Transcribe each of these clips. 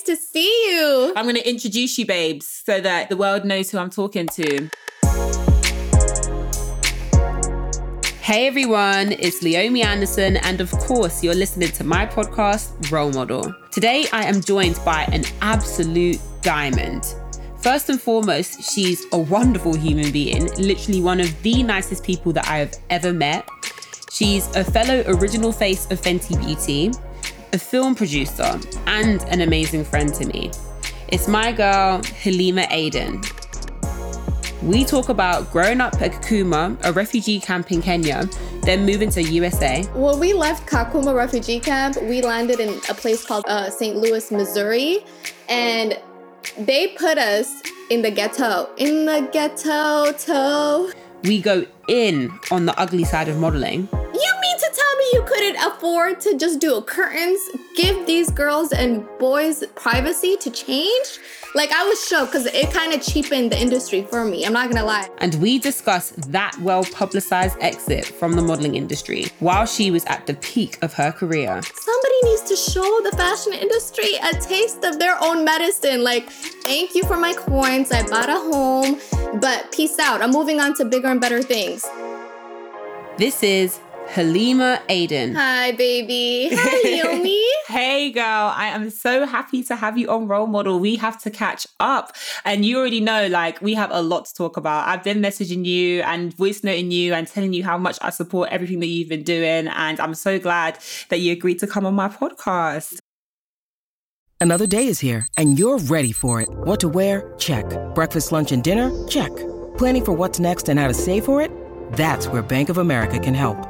nice to see you. I'm going to introduce you, babes, so that the world knows who I'm talking to. Hey everyone, it's Leomi Anderson, and of course, you're listening to my podcast, Role Model. Today, I am joined by an absolute diamond. First and foremost, she's a wonderful human being, literally one of the nicest people that I have ever met. She's a fellow original face of Fenty Beauty, a film producer, and an amazing friend to me. It's my girl, Halima Aden. We talk about growing up at Kakuma, a refugee camp in Kenya, then moving to USA. When we left Kakuma refugee camp, we landed in a place called uh, St. Louis, Missouri, and they put us in the ghetto. In the ghetto, toe. We go in on the ugly side of modeling. You mean to tell me you couldn't afford to just do curtains, give these girls and boys privacy to change? Like I was shocked because it kind of cheapened the industry for me. I'm not gonna lie. And we discuss that well publicized exit from the modeling industry while she was at the peak of her career. Somebody needs to show the fashion industry a taste of their own medicine. Like, thank you for my coins. I bought a home, but peace out. I'm moving on to bigger and better things. This is Halima Aden. Hi, baby. Hi, Leomi. hey, girl. I am so happy to have you on Role Model. We have to catch up. And you already know, like, we have a lot to talk about. I've been messaging you and voice noting you and telling you how much I support everything that you've been doing. And I'm so glad that you agreed to come on my podcast. Another day is here and you're ready for it. What to wear? Check. Breakfast, lunch, and dinner? Check. Planning for what's next and how to save for it? That's where Bank of America can help.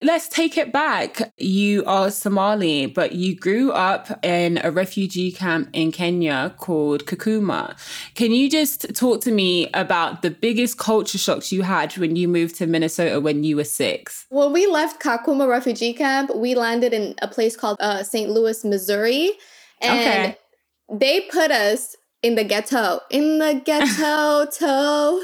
Let's take it back. You are Somali, but you grew up in a refugee camp in Kenya called Kakuma. Can you just talk to me about the biggest culture shocks you had when you moved to Minnesota when you were six? When we left Kakuma refugee camp, we landed in a place called uh, St. Louis, Missouri. And okay. they put us in the ghetto. In the ghetto, toe.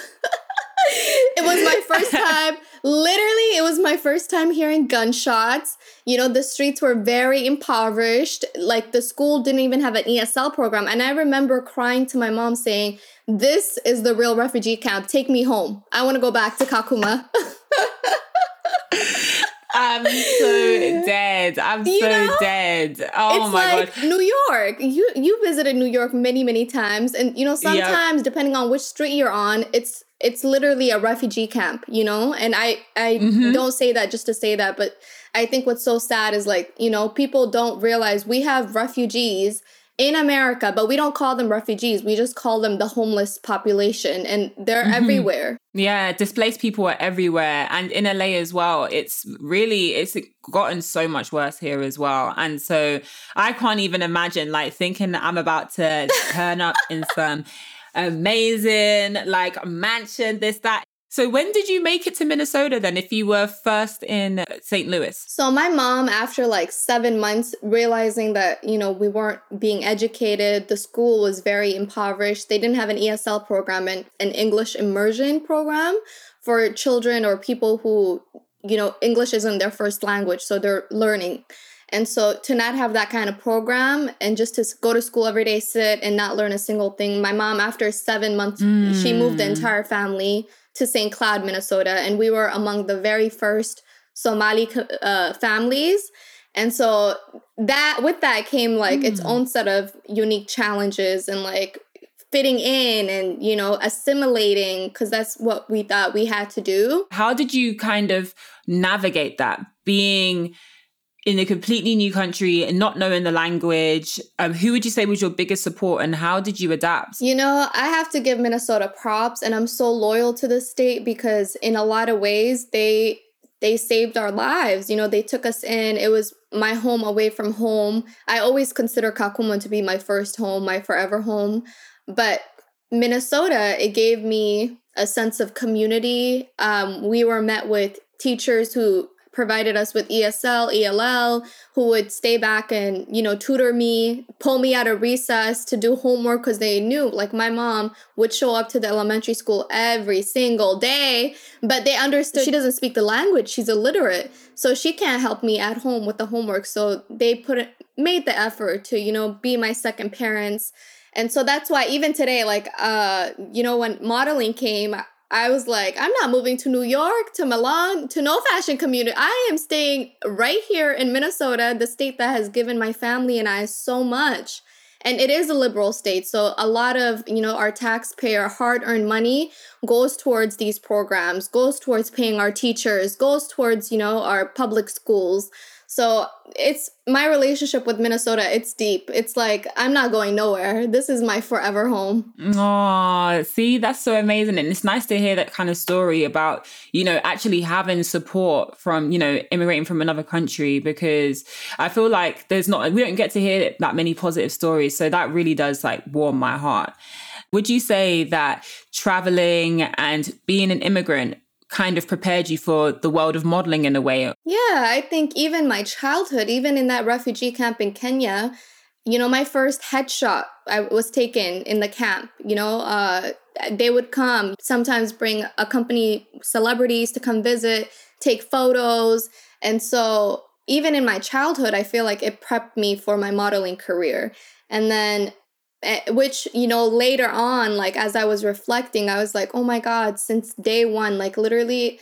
it was my first time literally it was my first time hearing gunshots you know the streets were very impoverished like the school didn't even have an esl program and i remember crying to my mom saying this is the real refugee camp take me home i want to go back to kakuma I'm so dead. I'm you so know? dead. Oh it's my like god. New York. You you visited New York many many times and you know sometimes yep. depending on which street you're on, it's it's literally a refugee camp, you know? And I I mm-hmm. don't say that just to say that, but I think what's so sad is like, you know, people don't realize we have refugees in America, but we don't call them refugees. We just call them the homeless population, and they're mm-hmm. everywhere. Yeah, displaced people are everywhere, and in LA as well. It's really it's gotten so much worse here as well, and so I can't even imagine like thinking that I'm about to turn up in some amazing like mansion, this that. So when did you make it to Minnesota then if you were first in St. Louis? So my mom after like 7 months realizing that, you know, we weren't being educated, the school was very impoverished. They didn't have an ESL program and an English immersion program for children or people who, you know, English isn't their first language, so they're learning. And so to not have that kind of program and just to go to school every day, sit and not learn a single thing. My mom, after seven months, mm. she moved the entire family to St. Cloud, Minnesota, and we were among the very first Somali uh, families. And so that with that came like mm. its own set of unique challenges and like fitting in and you know assimilating because that's what we thought we had to do. How did you kind of navigate that being in a completely new country and not knowing the language, um, who would you say was your biggest support and how did you adapt? You know, I have to give Minnesota props and I'm so loyal to the state because in a lot of ways they they saved our lives. You know, they took us in. It was my home away from home. I always consider Kakuma to be my first home, my forever home. But Minnesota, it gave me a sense of community. Um, we were met with teachers who provided us with ESL, ELL, who would stay back and, you know, tutor me, pull me out of recess to do homework because they knew, like, my mom would show up to the elementary school every single day, but they understood she doesn't speak the language, she's illiterate. So she can't help me at home with the homework. So they put made the effort to, you know, be my second parents. And so that's why even today, like, uh, you know, when modeling came, I was like, I'm not moving to New York, to Milan, to no fashion community. I am staying right here in Minnesota, the state that has given my family and I so much. And it is a liberal state. So a lot of, you know, our taxpayer hard-earned money goes towards these programs, goes towards paying our teachers, goes towards, you know, our public schools. So it's my relationship with Minnesota, it's deep. It's like I'm not going nowhere. This is my forever home. Oh, see, that's so amazing. And it's nice to hear that kind of story about, you know, actually having support from, you know, immigrating from another country because I feel like there's not we don't get to hear that many positive stories. So that really does like warm my heart. Would you say that traveling and being an immigrant kind of prepared you for the world of modeling in a way. Yeah, I think even my childhood, even in that refugee camp in Kenya, you know, my first headshot I was taken in the camp. You know, uh, they would come sometimes bring accompany celebrities to come visit, take photos, and so even in my childhood, I feel like it prepped me for my modeling career. And then Eh, which you know later on like as i was reflecting i was like oh my god since day one like literally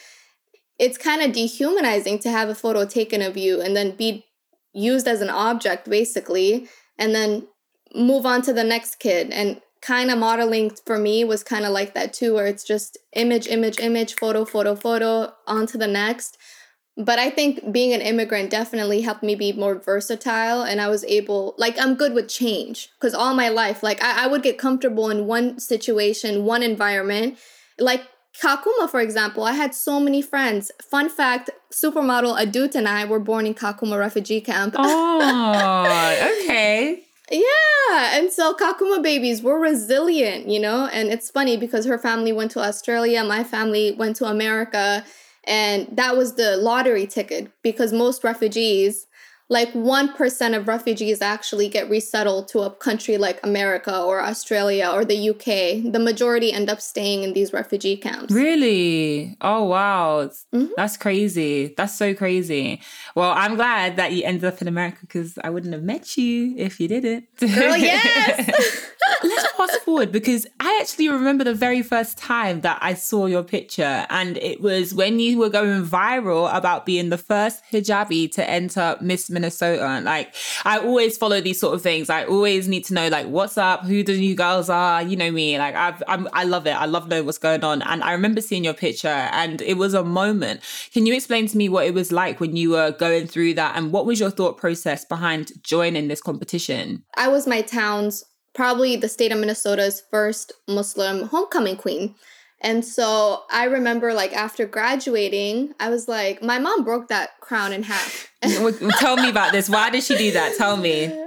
it's kind of dehumanizing to have a photo taken of you and then be used as an object basically and then move on to the next kid. And kind of modeling for me was kind of like that too where it's just image image image photo photo photo on to the next but I think being an immigrant definitely helped me be more versatile and I was able like I'm good with change because all my life like I, I would get comfortable in one situation, one environment. Like Kakuma, for example, I had so many friends. Fun fact, supermodel Adut and I were born in Kakuma refugee camp. Oh, okay. Yeah, and so Kakuma babies were resilient, you know, and it's funny because her family went to Australia, my family went to America, and that was the lottery ticket because most refugees like 1% of refugees actually get resettled to a country like America or Australia or the UK. The majority end up staying in these refugee camps. Really? Oh, wow. Mm-hmm. That's crazy. That's so crazy. Well, I'm glad that you ended up in America because I wouldn't have met you if you didn't. Girl, yes. Let's fast forward because I actually remember the very first time that I saw your picture, and it was when you were going viral about being the first hijabi to enter Miss Minnesota. Like, I always follow these sort of things. I always need to know, like, what's up, who the new girls are. You know me. Like, I've, I'm, I love it. I love knowing what's going on. And I remember seeing your picture, and it was a moment. Can you explain to me what it was like when you were going through that, and what was your thought process behind joining this competition? I was my town's probably the state of Minnesota's first Muslim homecoming queen. And so I remember like after graduating, I was like, my mom broke that crown in half. Tell me about this. Why did she do that? Tell me.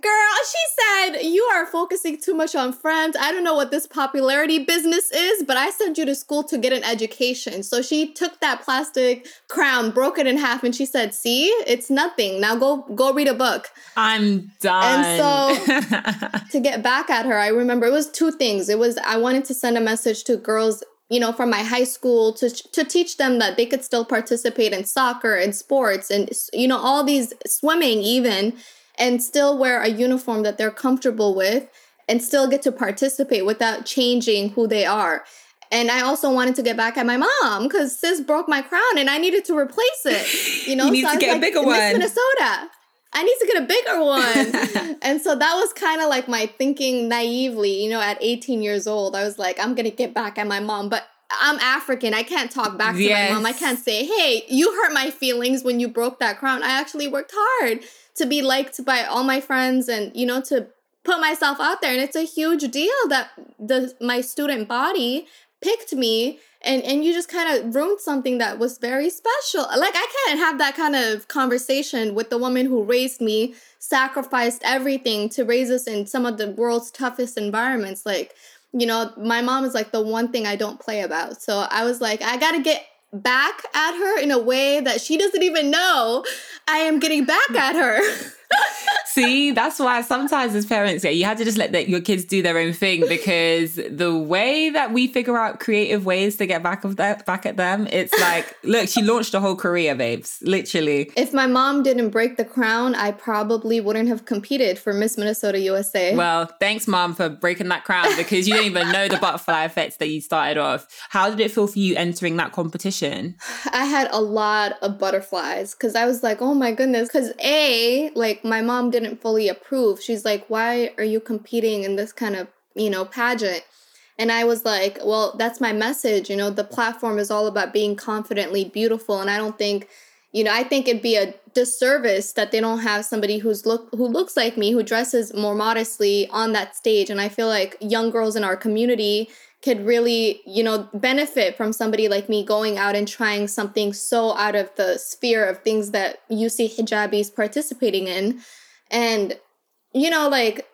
Girl, she said, You are focusing too much on friends. I don't know what this popularity business is, but I sent you to school to get an education. So she took that plastic crown, broke it in half, and she said, See, it's nothing. Now go go read a book. I'm done. And so to get back at her, I remember it was two things. It was I wanted to send a message to girls you know, from my high school to to teach them that they could still participate in soccer and sports and you know all these swimming even and still wear a uniform that they're comfortable with and still get to participate without changing who they are. And I also wanted to get back at my mom because sis broke my crown and I needed to replace it. You know, you need so to get like, a bigger one. Minnesota. I need to get a bigger one. and so that was kind of like my thinking naively, you know, at 18 years old. I was like, I'm going to get back at my mom. But I'm African. I can't talk back to yes. my mom. I can't say, hey, you hurt my feelings when you broke that crown. I actually worked hard to be liked by all my friends and you know to put myself out there. And it's a huge deal that the my student body picked me and and you just kind of ruined something that was very special. Like i can't have that kind of conversation with the woman who raised me sacrificed everything to raise us in some of the world's toughest environments. Like you know my mom is like the one thing i don't play about. So i was like i gotta get back at her in a way that she doesn't even know I am getting back at her. See, that's why sometimes as parents, yeah, you have to just let the, your kids do their own thing because the way that we figure out creative ways to get back of that back at them, it's like, look, she launched a whole career, babes, literally. If my mom didn't break the crown, I probably wouldn't have competed for Miss Minnesota USA. Well, thanks, mom, for breaking that crown because you don't even know the butterfly effects that you started off. How did it feel for you entering that competition? I had a lot of butterflies because I was like, oh my goodness. Because A, like my mom didn't fully approve. She's like, why are you competing in this kind of, you know, pageant? And I was like, well, that's my message. You know, the platform is all about being confidently beautiful. And I don't think, you know, I think it'd be a disservice that they don't have somebody who's look who looks like me, who dresses more modestly on that stage. And I feel like young girls in our community could really, you know, benefit from somebody like me going out and trying something so out of the sphere of things that you see hijabis participating in. And, you know, like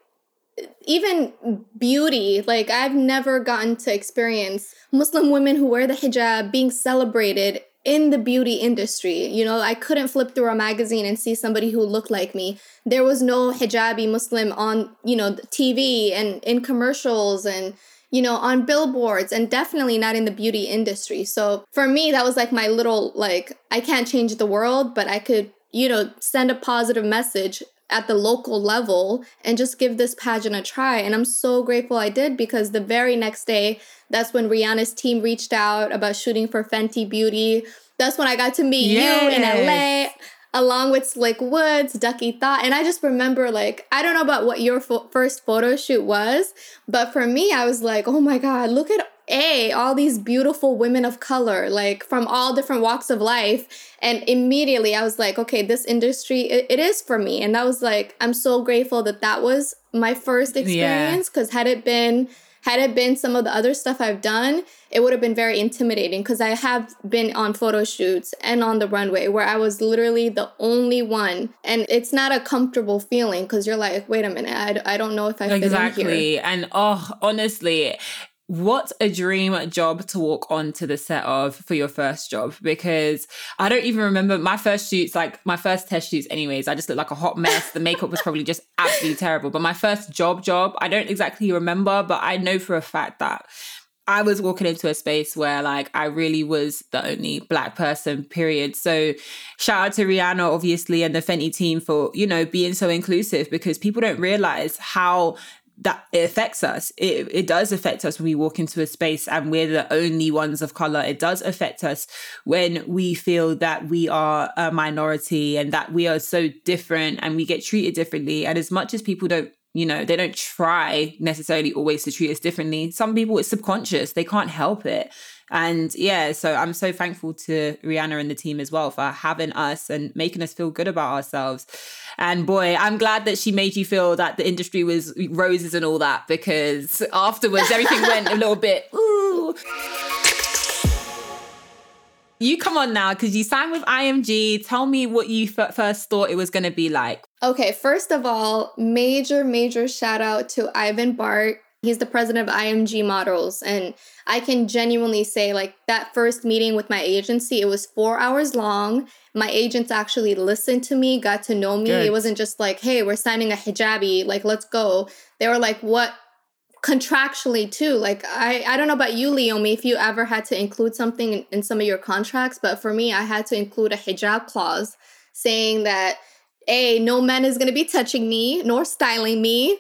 even beauty, like I've never gotten to experience Muslim women who wear the hijab being celebrated in the beauty industry. You know, I couldn't flip through a magazine and see somebody who looked like me. There was no hijabi Muslim on, you know, TV and in commercials and you know, on billboards and definitely not in the beauty industry. So for me, that was like my little, like, I can't change the world, but I could, you know, send a positive message at the local level and just give this pageant a try. And I'm so grateful I did because the very next day, that's when Rihanna's team reached out about shooting for Fenty Beauty. That's when I got to meet yes. you in LA along with Slick Woods, Duckie Thot. And I just remember, like, I don't know about what your fo- first photo shoot was, but for me, I was like, oh my God, look at A, all these beautiful women of color, like from all different walks of life. And immediately I was like, okay, this industry, it, it is for me. And that was like, I'm so grateful that that was my first experience because yeah. had it been, had it been some of the other stuff I've done, it would have been very intimidating because I have been on photo shoots and on the runway where I was literally the only one. And it's not a comfortable feeling because you're like, wait a minute, I, I don't know if I exactly. And oh, honestly, what a dream job to walk onto the set of for your first job because I don't even remember my first shoots, like my first test shoots, anyways. I just looked like a hot mess. The makeup was probably just absolutely terrible. But my first job, job, I don't exactly remember, but I know for a fact that I was walking into a space where like I really was the only black person, period. So shout out to Rihanna, obviously, and the Fenty team for, you know, being so inclusive because people don't realize how that it affects us. It, it does affect us when we walk into a space and we're the only ones of color. It does affect us when we feel that we are a minority and that we are so different and we get treated differently. And as much as people don't, you know, they don't try necessarily always to treat us differently, some people it's subconscious, they can't help it. And yeah, so I'm so thankful to Rihanna and the team as well for having us and making us feel good about ourselves. And boy, I'm glad that she made you feel that the industry was roses and all that because afterwards everything went a little bit, ooh. You come on now because you signed with IMG. Tell me what you f- first thought it was going to be like. Okay, first of all, major, major shout out to Ivan Bart. He's the president of IMG Models. And I can genuinely say, like, that first meeting with my agency, it was four hours long. My agents actually listened to me, got to know me. Good. It wasn't just like, hey, we're signing a hijabi, like, let's go. They were like, what? Contractually, too. Like, I, I don't know about you, Leomi, if you ever had to include something in, in some of your contracts, but for me, I had to include a hijab clause saying that, A, no man is going to be touching me nor styling me.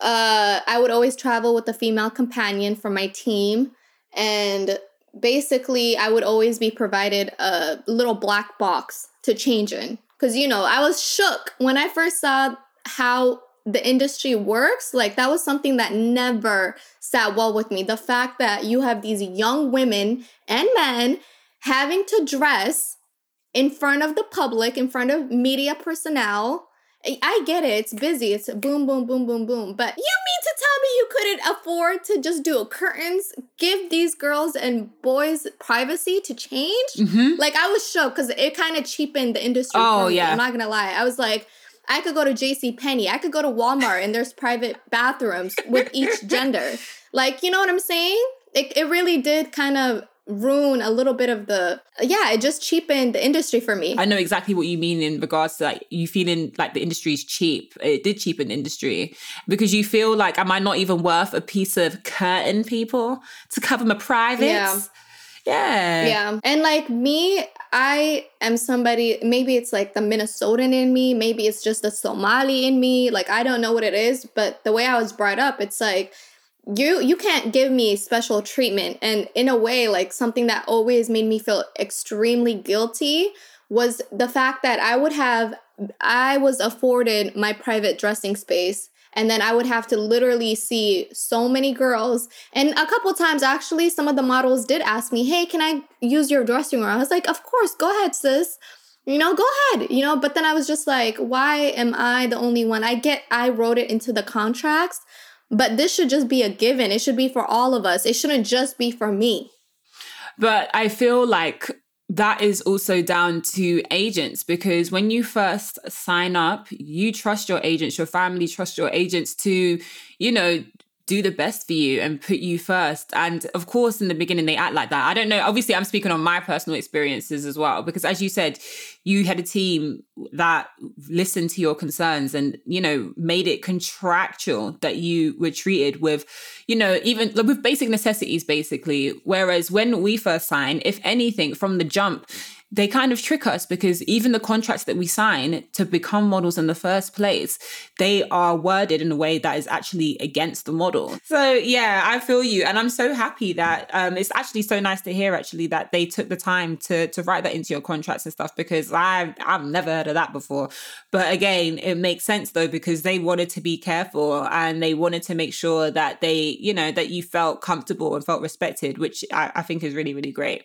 Uh, I would always travel with a female companion for my team. And basically, I would always be provided a little black box to change in. Because, you know, I was shook when I first saw how the industry works. Like, that was something that never sat well with me. The fact that you have these young women and men having to dress in front of the public, in front of media personnel, I get it. It's busy. It's boom, boom, boom, boom, boom. But you mean to tell me you couldn't afford to just do a curtains, give these girls and boys privacy to change? Mm-hmm. Like I was shocked because it kind of cheapened the industry. Oh yeah. I'm not gonna lie. I was like, I could go to J.C. Penney. I could go to Walmart and there's private bathrooms with each gender. Like, you know what I'm saying? It it really did kind of ruin a little bit of the yeah it just cheapened the industry for me i know exactly what you mean in regards to like you feeling like the industry is cheap it did cheapen the industry because you feel like am i not even worth a piece of curtain people to cover my privates yeah yeah. Yeah. And like me i am somebody maybe it's like the minnesotan in me maybe it's just the somali in me like i don't know what it is but the way i was brought up it's like you you can't give me special treatment. And in a way like something that always made me feel extremely guilty was the fact that I would have I was afforded my private dressing space and then I would have to literally see so many girls and a couple times actually some of the models did ask me hey can I use your dressing room I was like of course go ahead sis you know go ahead you know but then I was just like why am I the only one I get I wrote it into the contracts but this should just be a given. It should be for all of us. It shouldn't just be for me. But I feel like that is also down to agents because when you first sign up, you trust your agents, your family trust your agents to, you know, do the best for you and put you first. And of course, in the beginning, they act like that. I don't know. Obviously, I'm speaking on my personal experiences as well, because as you said, you had a team that listened to your concerns and, you know, made it contractual that you were treated with, you know, even with basic necessities, basically. Whereas when we first signed, if anything, from the jump, they kind of trick us because even the contracts that we sign to become models in the first place, they are worded in a way that is actually against the model. So yeah, I feel you. And I'm so happy that um, it's actually so nice to hear actually that they took the time to to write that into your contracts and stuff because I've I've never heard of that before. But again, it makes sense though because they wanted to be careful and they wanted to make sure that they, you know, that you felt comfortable and felt respected, which I, I think is really, really great.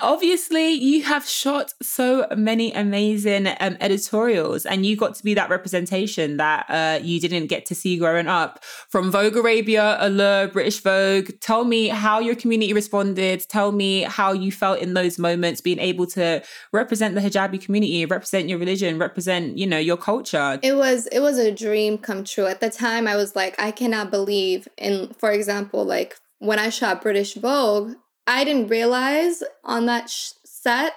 Obviously, you have shot so many amazing um, editorials, and you got to be that representation that uh, you didn't get to see growing up. From Vogue Arabia, Allure, British Vogue. Tell me how your community responded. Tell me how you felt in those moments, being able to represent the hijabi community, represent your religion, represent you know your culture. It was it was a dream come true. At the time, I was like, I cannot believe. In for example, like when I shot British Vogue, I didn't realize on that sh- set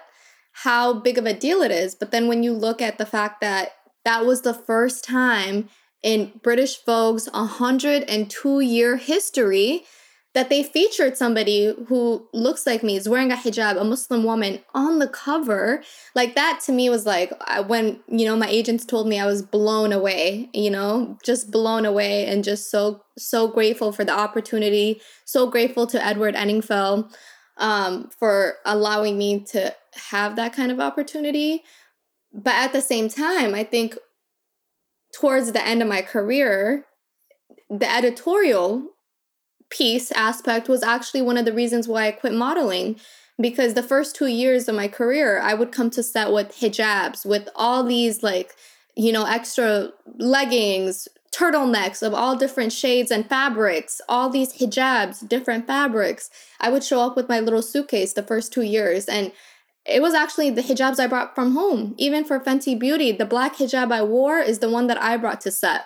how big of a deal it is. But then when you look at the fact that that was the first time in British Vogue's 102 year history that they featured somebody who looks like me, is wearing a hijab, a Muslim woman on the cover. Like that to me was like when, you know, my agents told me I was blown away, you know, just blown away and just so, so grateful for the opportunity. So grateful to Edward Enninful um, for allowing me to have that kind of opportunity. But at the same time, I think towards the end of my career, the editorial piece aspect was actually one of the reasons why I quit modeling because the first 2 years of my career I would come to set with hijabs with all these like you know extra leggings turtlenecks of all different shades and fabrics all these hijabs different fabrics. I would show up with my little suitcase the first 2 years and it was actually the hijabs I brought from home. Even for Fenty Beauty the black hijab I wore is the one that I brought to set.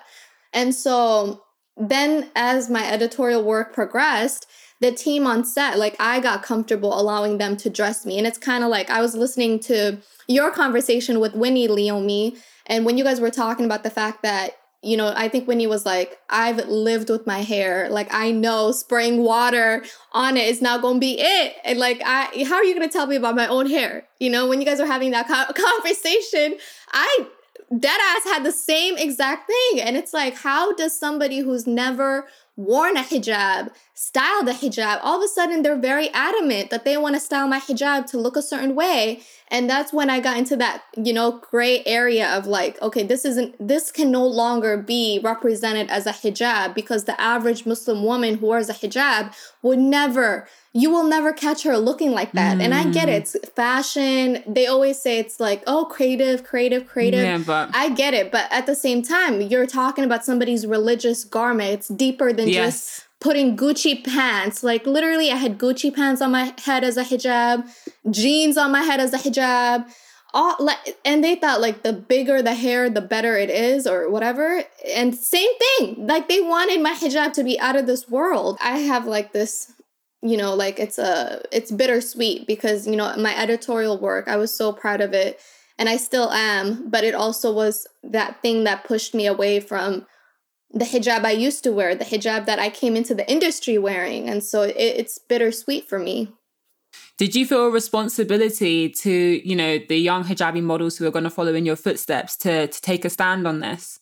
And so then as my editorial work progressed, the team on set, like I got comfortable allowing them to dress me. And it's kind of like I was listening to your conversation with Winnie Leomi, And when you guys were talking about the fact that you know, I think Winnie was like, I've lived with my hair. Like, I know spraying water on it is not going to be it. And like, I, how are you going to tell me about my own hair? You know, when you guys were having that co- conversation, I dead ass had the same exact thing. And it's like, how does somebody who's never worn a hijab, style the hijab, all of a sudden they're very adamant that they want to style my hijab to look a certain way. And that's when I got into that, you know, gray area of like, okay, this isn't, this can no longer be represented as a hijab because the average Muslim woman who wears a hijab would never, you will never catch her looking like that. Mm. And I get it. It's fashion. They always say it's like, oh, creative, creative, creative. Yeah, but I get it. But at the same time, you're talking about somebody's religious garment. It's deeper than yes. just putting Gucci pants. Like literally, I had Gucci pants on my head as a hijab, jeans on my head as a hijab. All like, and they thought like the bigger the hair, the better it is, or whatever. And same thing, like they wanted my hijab to be out of this world. I have like this, you know, like it's a it's bittersweet because you know my editorial work. I was so proud of it, and I still am. But it also was that thing that pushed me away from the hijab I used to wear, the hijab that I came into the industry wearing. And so it, it's bittersweet for me. Did you feel a responsibility to, you know, the young hijabi models who are going to follow in your footsteps to, to take a stand on this?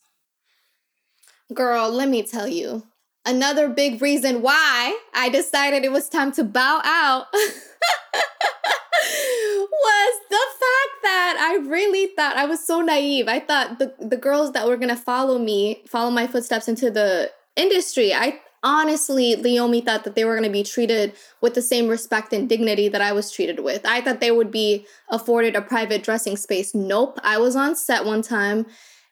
Girl, let me tell you. Another big reason why I decided it was time to bow out was the fact that I really thought I was so naive. I thought the the girls that were gonna follow me, follow my footsteps into the industry, I honestly, Leomi thought that they were to be treated with the same respect and dignity that I was treated with. I thought they would be afforded a private dressing space. Nope. I was on set one time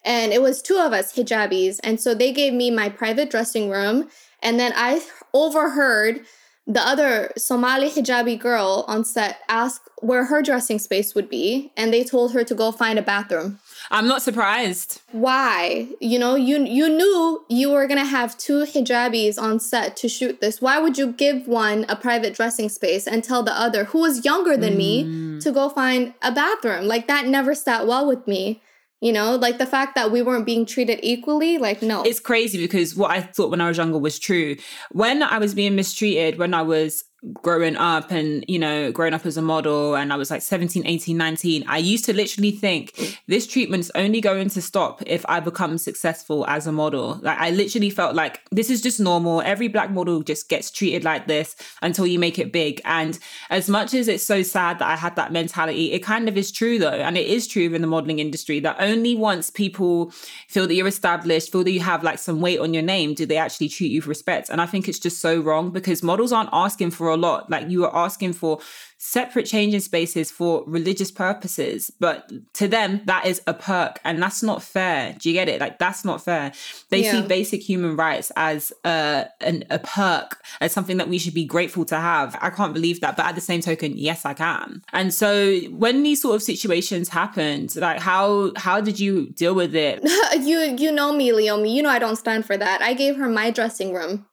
and it was two of us hijabis. And so they gave me my private dressing room. And then I overheard the other Somali hijabi girl on set asked where her dressing space would be, and they told her to go find a bathroom. I'm not surprised. Why? You know, you you knew you were gonna have two hijabis on set to shoot this. Why would you give one a private dressing space and tell the other, who was younger than mm. me, to go find a bathroom? Like that never sat well with me. You know, like the fact that we weren't being treated equally, like, no. It's crazy because what I thought when I was younger was true. When I was being mistreated, when I was growing up and you know growing up as a model and i was like 17 18 19 i used to literally think this treatment's only going to stop if i become successful as a model. Like i literally felt like this is just normal. Every black model just gets treated like this until you make it big. And as much as it's so sad that i had that mentality it kind of is true though. And it is true in the modeling industry that only once people feel that you're established feel that you have like some weight on your name do they actually treat you with respect. And i think it's just so wrong because models aren't asking for a lot. Like you are asking for separate changing spaces for religious purposes, but to them that is a perk, and that's not fair. Do you get it? Like that's not fair. They yeah. see basic human rights as a an, a perk, as something that we should be grateful to have. I can't believe that, but at the same token, yes, I can. And so when these sort of situations happened, like how how did you deal with it? you you know me, Leomi. You know I don't stand for that. I gave her my dressing room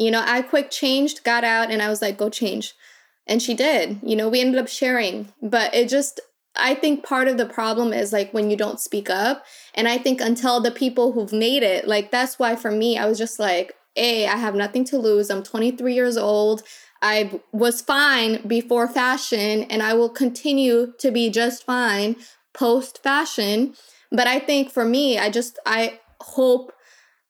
you know, I quick changed, got out, and I was like, go change. And she did. You know, we ended up sharing. But it just, I think part of the problem is like when you don't speak up. And I think until the people who've made it, like that's why for me, I was just like, hey, I have nothing to lose. I'm 23 years old. I was fine before fashion, and I will continue to be just fine post fashion. But I think for me, I just, I hope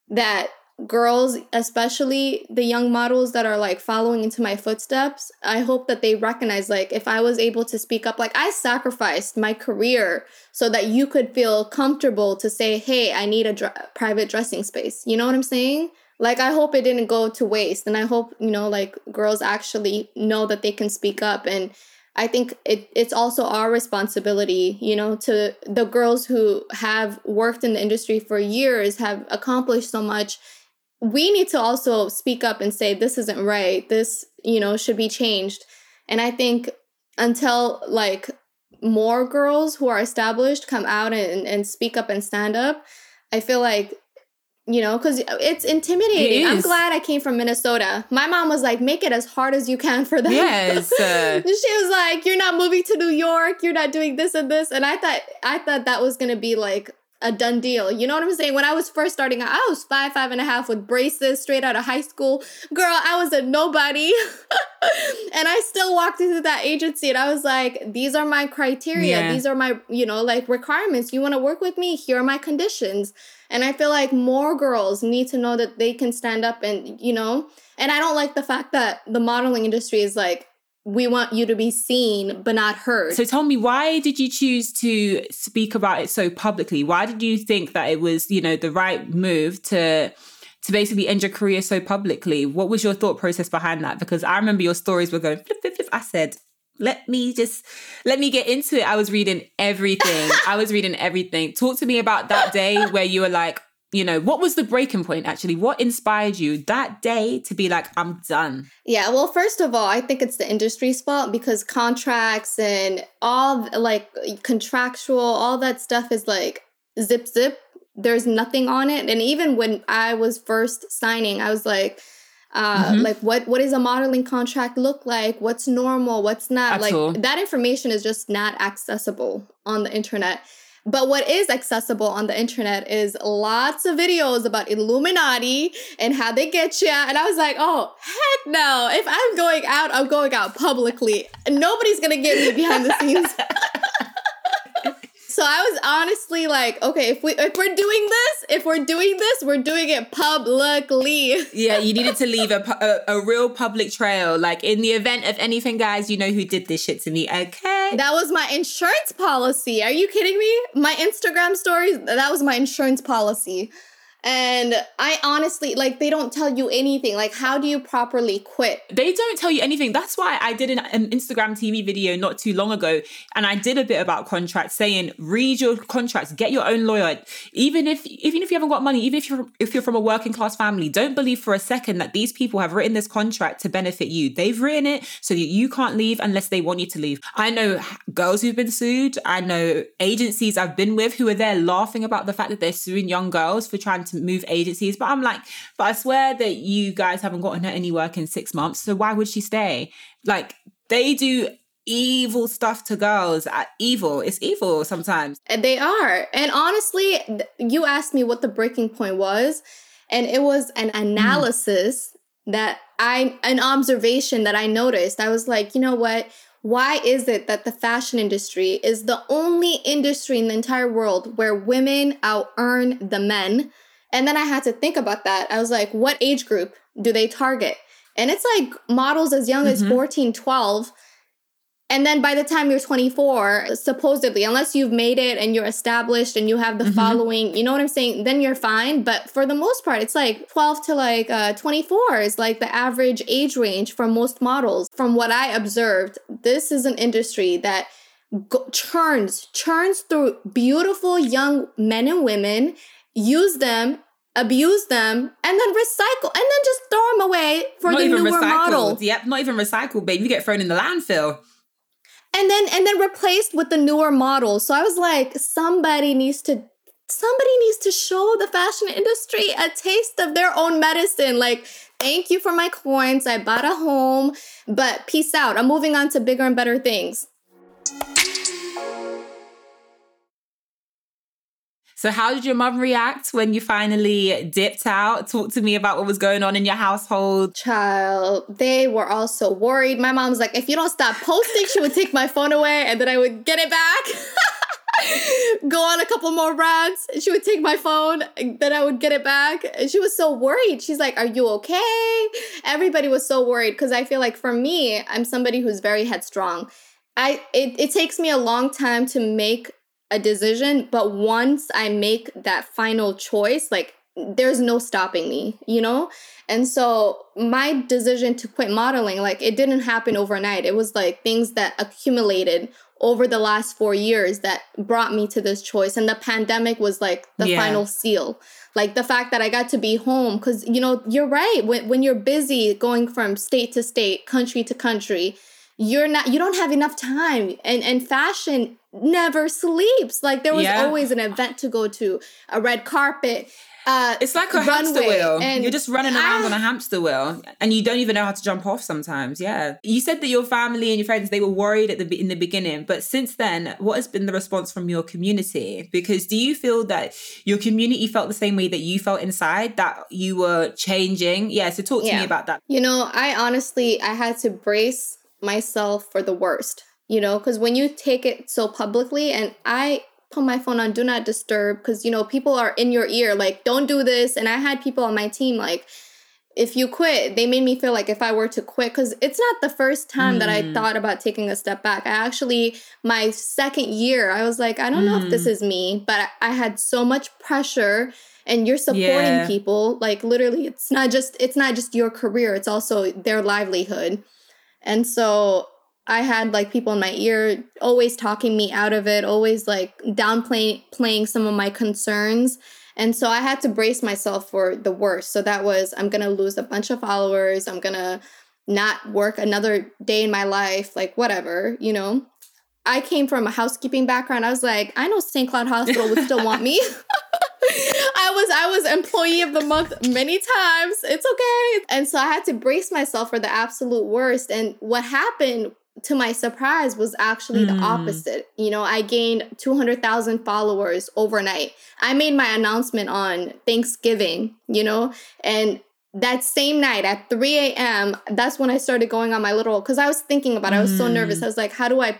that girls, especially the young models that are like following into my footsteps, I hope that they recognize like if I was able to speak up, like I sacrificed my career so that you could feel comfortable to say, hey, I need a dr- private dressing space. You know what I'm saying? Like, I hope it didn't go to waste. And I hope, you know, like girls actually know that they can speak up and I think it, it's also our responsibility, you know, to the girls who have worked in the industry for years, have accomplished so much we need to also speak up and say this isn't right this you know should be changed and i think until like more girls who are established come out and, and speak up and stand up i feel like you know, because it's intimidating. It I'm glad I came from Minnesota. My mom was like, make it as hard as you can for them. Yes, uh, she was like, you're not moving to New York. You're not doing this and this. And I thought, I thought that was gonna be like a done deal. You know what I'm saying? When I was first starting out, I was five, five and a half with braces straight out of high school. Girl, I was a nobody. and I still walked into that agency and I was like, these are my criteria. Yeah. These are my, you know, like requirements. You want to work with me? Here are my conditions. And I feel like more girls need to know that they can stand up and, you know, and I don't like the fact that the modeling industry is like, we want you to be seen but not heard. So tell me, why did you choose to speak about it so publicly? Why did you think that it was, you know, the right move to to basically end your career so publicly? What was your thought process behind that? Because I remember your stories were going flip, flip, flip. I said, let me just let me get into it. I was reading everything. I was reading everything. Talk to me about that day where you were like, you know, what was the breaking point actually? What inspired you that day to be like, I'm done? Yeah, well, first of all, I think it's the industry's fault because contracts and all like contractual, all that stuff is like zip zip. There's nothing on it. And even when I was first signing, I was like, uh, Mhm. like what what does a modeling contract look like? What's normal? What's not? At like all. that information is just not accessible on the internet. But what is accessible on the internet is lots of videos about Illuminati and how they get you. And I was like, oh, heck no. If I'm going out, I'm going out publicly. Nobody's going to get me behind the scenes. so I was honestly like, okay, if we if we're doing this, if we're doing this, we're doing it publicly. Yeah, you needed to leave a, a, a real public trail. Like in the event of anything, guys, you know who did this shit to me. Okay. That was my insurance policy. Are you kidding me? My Instagram stories, that was my insurance policy. And I honestly, like, they don't tell you anything. Like, how do you properly quit? They don't tell you anything. That's why I did an, an Instagram TV video not too long ago, and I did a bit about contracts, saying read your contracts, get your own lawyer. Even if even if you haven't got money, even if you're if you're from a working class family, don't believe for a second that these people have written this contract to benefit you. They've written it so that you can't leave unless they want you to leave. I know girls who've been sued. I know agencies I've been with who are there laughing about the fact that they're suing young girls for trying to move agencies. But I'm like, but I swear that you guys haven't gotten her any work in six months. So why would she stay? Like they do evil stuff to girls. Evil. It's evil sometimes. They are. And honestly, you asked me what the breaking point was, and it was an mm. analysis that I, an observation that I noticed. I was like, you know what? Why is it that the fashion industry is the only industry in the entire world where women out earn the men? And then I had to think about that. I was like, what age group do they target? And it's like models as young as Mhm. 14, 12. And then by the time you're 24, supposedly, unless you've made it and you're established and you have the Mhm. following, you know what I'm saying? Then you're fine. But for the most part, it's like 12 to like uh, 24 is like the average age range for most models. From what I observed, this is an industry that go- churns, churns through beautiful young men and women, use them, abuse them, and then recycle, and then just throw them away for not the newer recycled. model. Yep, not even recycled, babe. You get thrown in the landfill. and then and then replaced with the newer models. So I was like, somebody needs to somebody needs to show the fashion industry a taste of their own medicine. Like, thank you for my coins. I bought a home, but peace out. I'm moving on to bigger and better things. So, how did your mum react when you finally dipped out? Talk to me about what was going on in your household. Child, they were all so worried. My mom's like, if you don't stop posting, she would take my phone away and then I would get it back. Go on a couple more rants. She would take my phone, then I would get it back. And she was so worried. She's like, Are you okay? Everybody was so worried because I feel like for me, I'm somebody who's very headstrong. I it, it takes me a long time to make a decision, but once I make that final choice, like there's no stopping me, you know? And so my decision to quit modeling, like it didn't happen overnight. It was like things that accumulated over the last four years that brought me to this choice. And the pandemic was like the Yeah. final seal. Like the fact that I got to be home, because you know, you're right. When when you're busy going from state to state, country to country, you're not you don't have enough time. And and fashion never sleeps. Like there was Yeah. always an event to go to, a red carpet. uh, It's like a hamster wheel. and You're just running around I- on a hamster wheel, and you don't even know how to jump off. Sometimes, yeah. You said that your family and your friends they were worried at the in the beginning, but since then, what has been the response from your community? Because do you feel that your community felt the same way that you felt inside, that you were changing? Yeah. So talk to me about that. You know, I honestly I had to brace myself for the worst, you know, cuz when you take it so publicly and I put my phone on do not disturb cuz you know, people are in your ear like don't do this and I had people on my team like if you quit, they made me feel like if I were to quit, because it's not the first time that I mm. thought about taking a step back. I actually, my second year, I was like, I don't know if this mm. is me, but I had so much pressure and you're supporting Yeah. people. Like literally, it's not just it's not just your career, it's also their livelihood. And so I had like people in my ear always talking me out of it, always like downplaying playing some of my concerns. And so I had to brace myself for the worst. So that was I'm going to lose a bunch of followers. I'm going to not work another day in my life, like whatever, you know. I came from a housekeeping background. I was like, I know St. Cloud Hospital would still want me. I was I was employee of the month many times. It's okay. And so I had to brace myself for the absolute worst. And what happened to my surprise was actually the hmm. opposite. You know, I gained 200,000 followers overnight. I made my announcement on Thanksgiving, you know, and that same night at 3 a.m., that's when I started going on my little, because I was thinking about it. I was so nervous. Mm-hmm. I was like, how do I,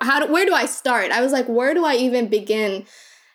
how do, where do I start? I was like, where do I even begin?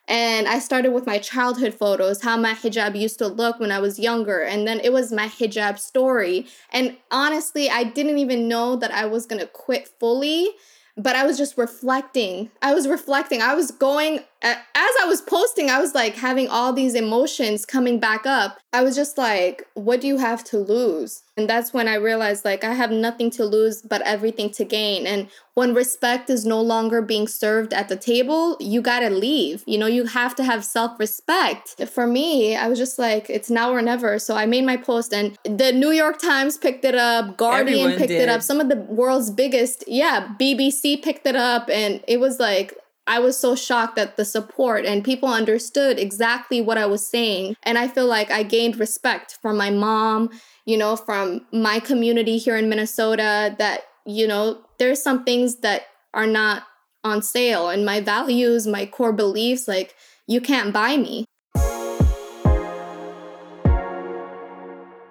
And I started with my childhood photos, how my hijab used to look when I was younger. And then it was my hijab story. And honestly, I didn't even know that I was going to quit fully, but I was just reflecting. I was reflecting. I was going, as I was posting, I was like having all these emotions coming back up. I was just like, what do you have to lose? And that's when I realized like I have nothing to lose but everything to gain. And when respect is no longer being served at the table, you gotta leave. You know, you have to have self respect. For me, I was just like, it's now or never. So I made my post, and the New York Times picked it up, Guardian Everyone picked it up, some of the world's biggest, yeah, BBC picked it up, and it was like, I was so shocked at the support and people understood exactly what I was saying. And I feel like I gained respect from my mom, you know, from my community here in Minnesota that, you know, there's some things that are not on sale and my values, my core beliefs, like you can't buy me.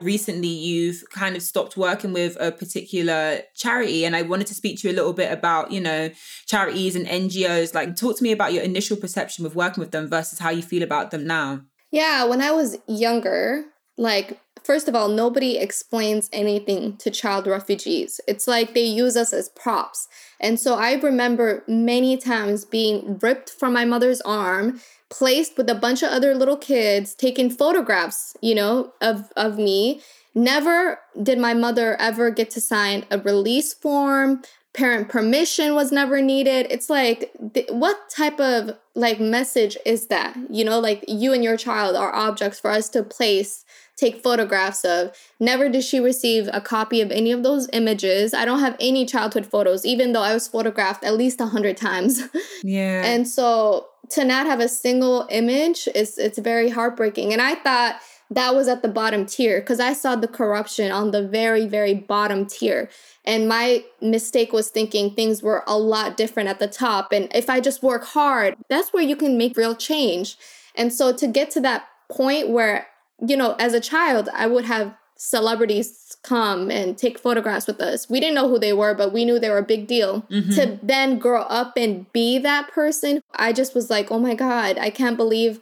recently you've kind of stopped working with a particular charity and i wanted to speak to you a little bit about you know charities and ngos like talk to me about your initial perception of working with them versus how you feel about them now Yeah, when I was younger, like, first of all, nobody explains anything to child refugees. It's like they use us as props. And so I remember many times being ripped from my mother's arm, placed with a bunch of other little kids, taking photographs, you know, of, of me. Never did my mother ever get to sign a release form. Parent permission was never needed. It's like, th- what type of like message is that? You know, like you and your child are objects for us to place, take photographs of. Never did she receive a copy of any of those images. I don't have any childhood photos, even though I was photographed at least a hundred times. yeah And so to not have a single image is it's very heartbreaking. And I thought that was at the bottom tier because I saw the corruption on the very, very bottom tier. And my mistake was thinking things were a lot different at the top. And if I just work hard, that's where you can make real change. And so to get to that point where, you know, as a child, I would have celebrities come and take photographs with us. We didn't know who they were, but we knew they were a big deal. Mm-hmm. To then grow up and be that person, I just was like, oh my God, I can't believe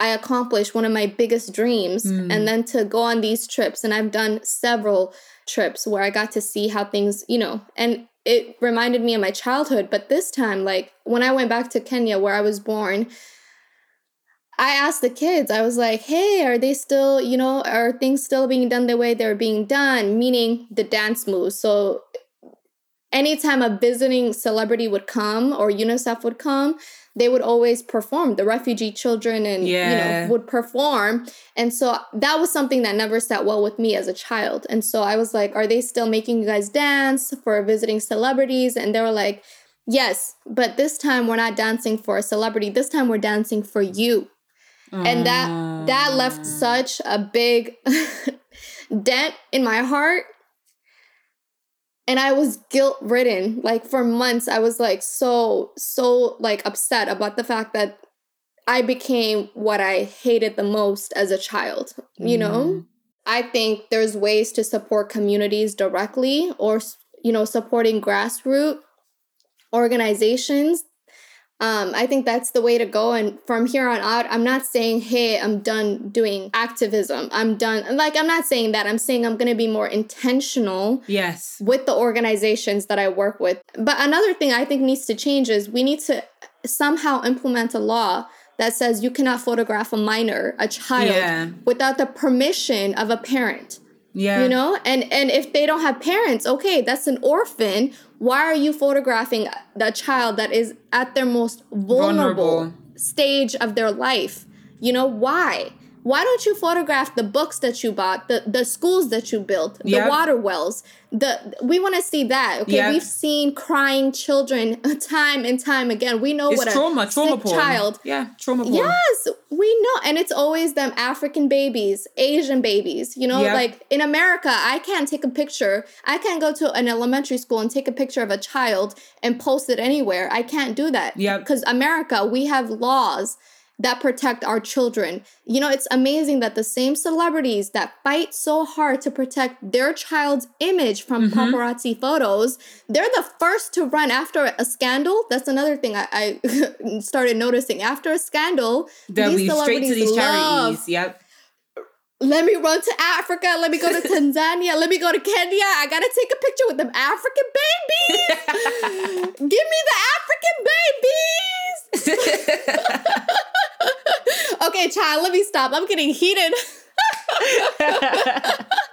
I accomplished one of my biggest dreams. Hmm. And then to go on these trips, and I've done several trips where I got to see how things, you know, and it reminded me of my childhood. But this time, like when I went back to Kenya where I was born, I asked the kids, I was like, hey, are they still, you know, are things still being done the way they're being done? Meaning the dance moves. So anytime a visiting celebrity would come or UNICEF would come, they would always perform. The refugee children and Yeah. you know would perform. And so that was something that never sat well with me as a child. And so I was like, are they still making you guys dance for visiting celebrities? And they were like, yes, but this time we're not dancing for a celebrity. This time we're dancing for you. And that mm. that left such a big dent in my heart. And I was guilt ridden. Like for months, I was like so, so like upset about the fact that I became what I hated the most as a child, you know? Mm. I think there's ways to support communities directly or, you know, supporting grassroots organizations. Um, I think that's the way to go. And from here on out, I'm not saying, hey, I'm done doing activism. I'm done. Like, I'm not saying that. I'm saying I'm going to be more intentional Yes. with the organizations that I work with. But another thing I think needs to change is we need to somehow implement a law that says you cannot photograph a minor, a child, Yeah. without the permission of a parent. Yeah. You know, and and if they don't have parents, okay, that's an orphan. Why are you photographing the child that is at their most vulnerable, Vulnerable. stage of their life? You know why? Why don't you photograph the books that you bought, the the schools that you built, the Yep. water wells? The we want to see that. Okay, Yep. we've seen crying children time and time again. We know It's what a trauma, trauma sick porn. child Yeah, trauma porn. Yes, we know. And it's always them African babies, Asian babies. You know, Yeah. like in America, I can't take a picture. I can't go to an elementary school and take a picture of a child and post it anywhere. I can't do that. Yep. Because America, we have laws that protect our children. You know, it's amazing that the same celebrities that fight so hard to protect their child's image from Mm-hmm. paparazzi photos, they're the first to run after a scandal. That's another thing I, I started noticing. After a scandal, They'll be straight to these love, charities. Yep. Let me run to Africa. Let me go to Tanzania. Let me go to Kenya. I gotta take a picture with them African babies. Give me the African babies. Okay, child, let me stop. I'm getting heated.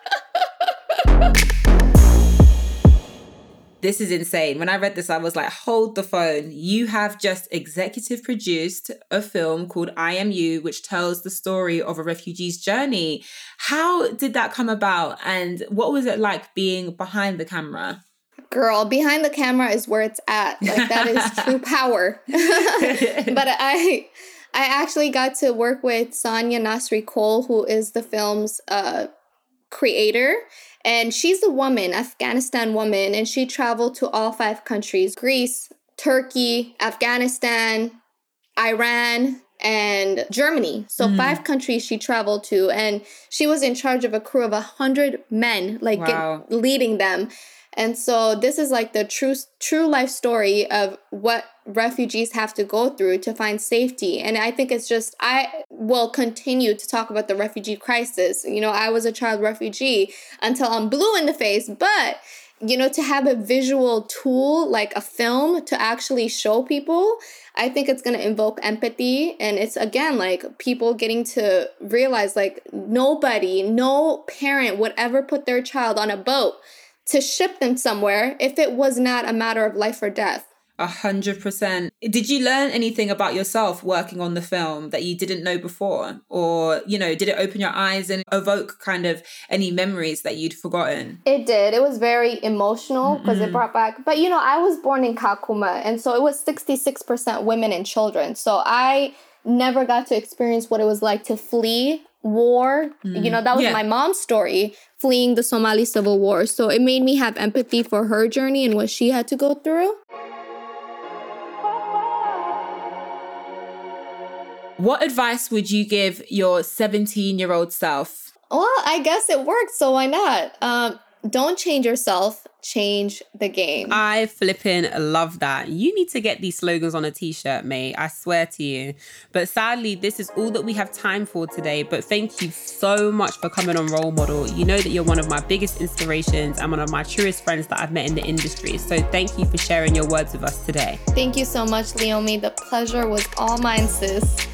This is insane. When I read this, I was like, hold the phone. You have just executive produced a film called I Am You, which tells the story of a refugee's journey. How did that come about? And what was it like being behind the camera? Girl, behind the camera is where it's at. Like that is true power. but I I actually got to work with Sonia Nassery Cole, who is the film's uh, creator. And she's a woman, Afghanistan woman, and she traveled to all five countries Greece, Turkey, Afghanistan, Iran, and Germany. So five countries she traveled to, and she was in charge of a crew of a hundred men, like get- leading them. And so this is like the true true life story of what refugees have to go through to find safety. And I think it's just I will continue to talk about the refugee crisis. You know, I was a child refugee until I'm blue in the face, but you know, to have a visual tool like a film to actually show people, I think it's going to invoke empathy. And it's again like people getting to realize like nobody, no parent would ever put their child on a boat to ship them somewhere if it was not a matter of life or death. A hundred percent. Did you learn anything about yourself working on the film that you didn't know before? Or, you know, did it open your eyes and evoke kind of any memories that you'd forgotten? It did. It was very emotional because it mm. brought back. But you know, I was born in Kakuma, and so it was 66% women and children. So I never got to experience what it was like to flee war. You mm. know, that was Yeah. my mom's story, fleeing the Somali civil war. So it made me have empathy for her journey and what she had to go through. What advice would you give your 17 year old self? Well, I guess it worked, so why not? Um, don't change yourself, change the game. I flipping love that. You need to get these slogans on a t shirt, mate. I swear to you. But sadly, this is all that we have time for today. But thank you so much for coming on Role Model. You know that you're one of my biggest inspirations and one of my truest friends that I've met in the industry. So thank you for sharing your words with us today. Thank you so much, Leomie. The pleasure was all mine, sis.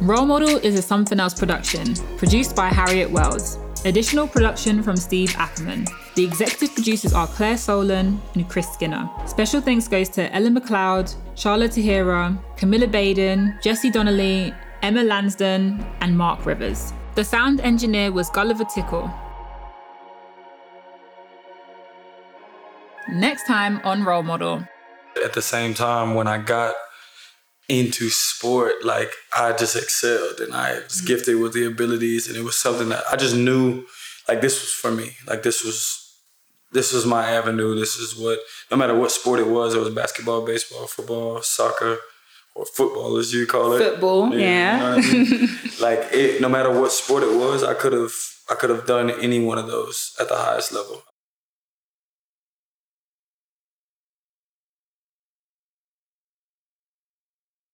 Role Model is a Something Else production, produced by Harriet Wells. Additional production from Steve Ackerman. The executive producers are Claire Solon and Chris Skinner. Special thanks goes to Ellen McLeod, Charlotte Tahira, Camilla Baden, Jesse Donnelly, Emma Lansden, and Mark Rivers. The sound engineer was Gulliver Tickle. Next time on Role Model. At the same time, when I got into sport, like I just excelled and I was mm. gifted with the abilities and it was something that I just knew like this was for me. Like this was this was my avenue. This is what no matter what sport it was, it was basketball, baseball, football, soccer, or football as you call it. Football, yeah. You know I mean? like it no matter what sport it was, I could have I could have done any one of those at the highest level.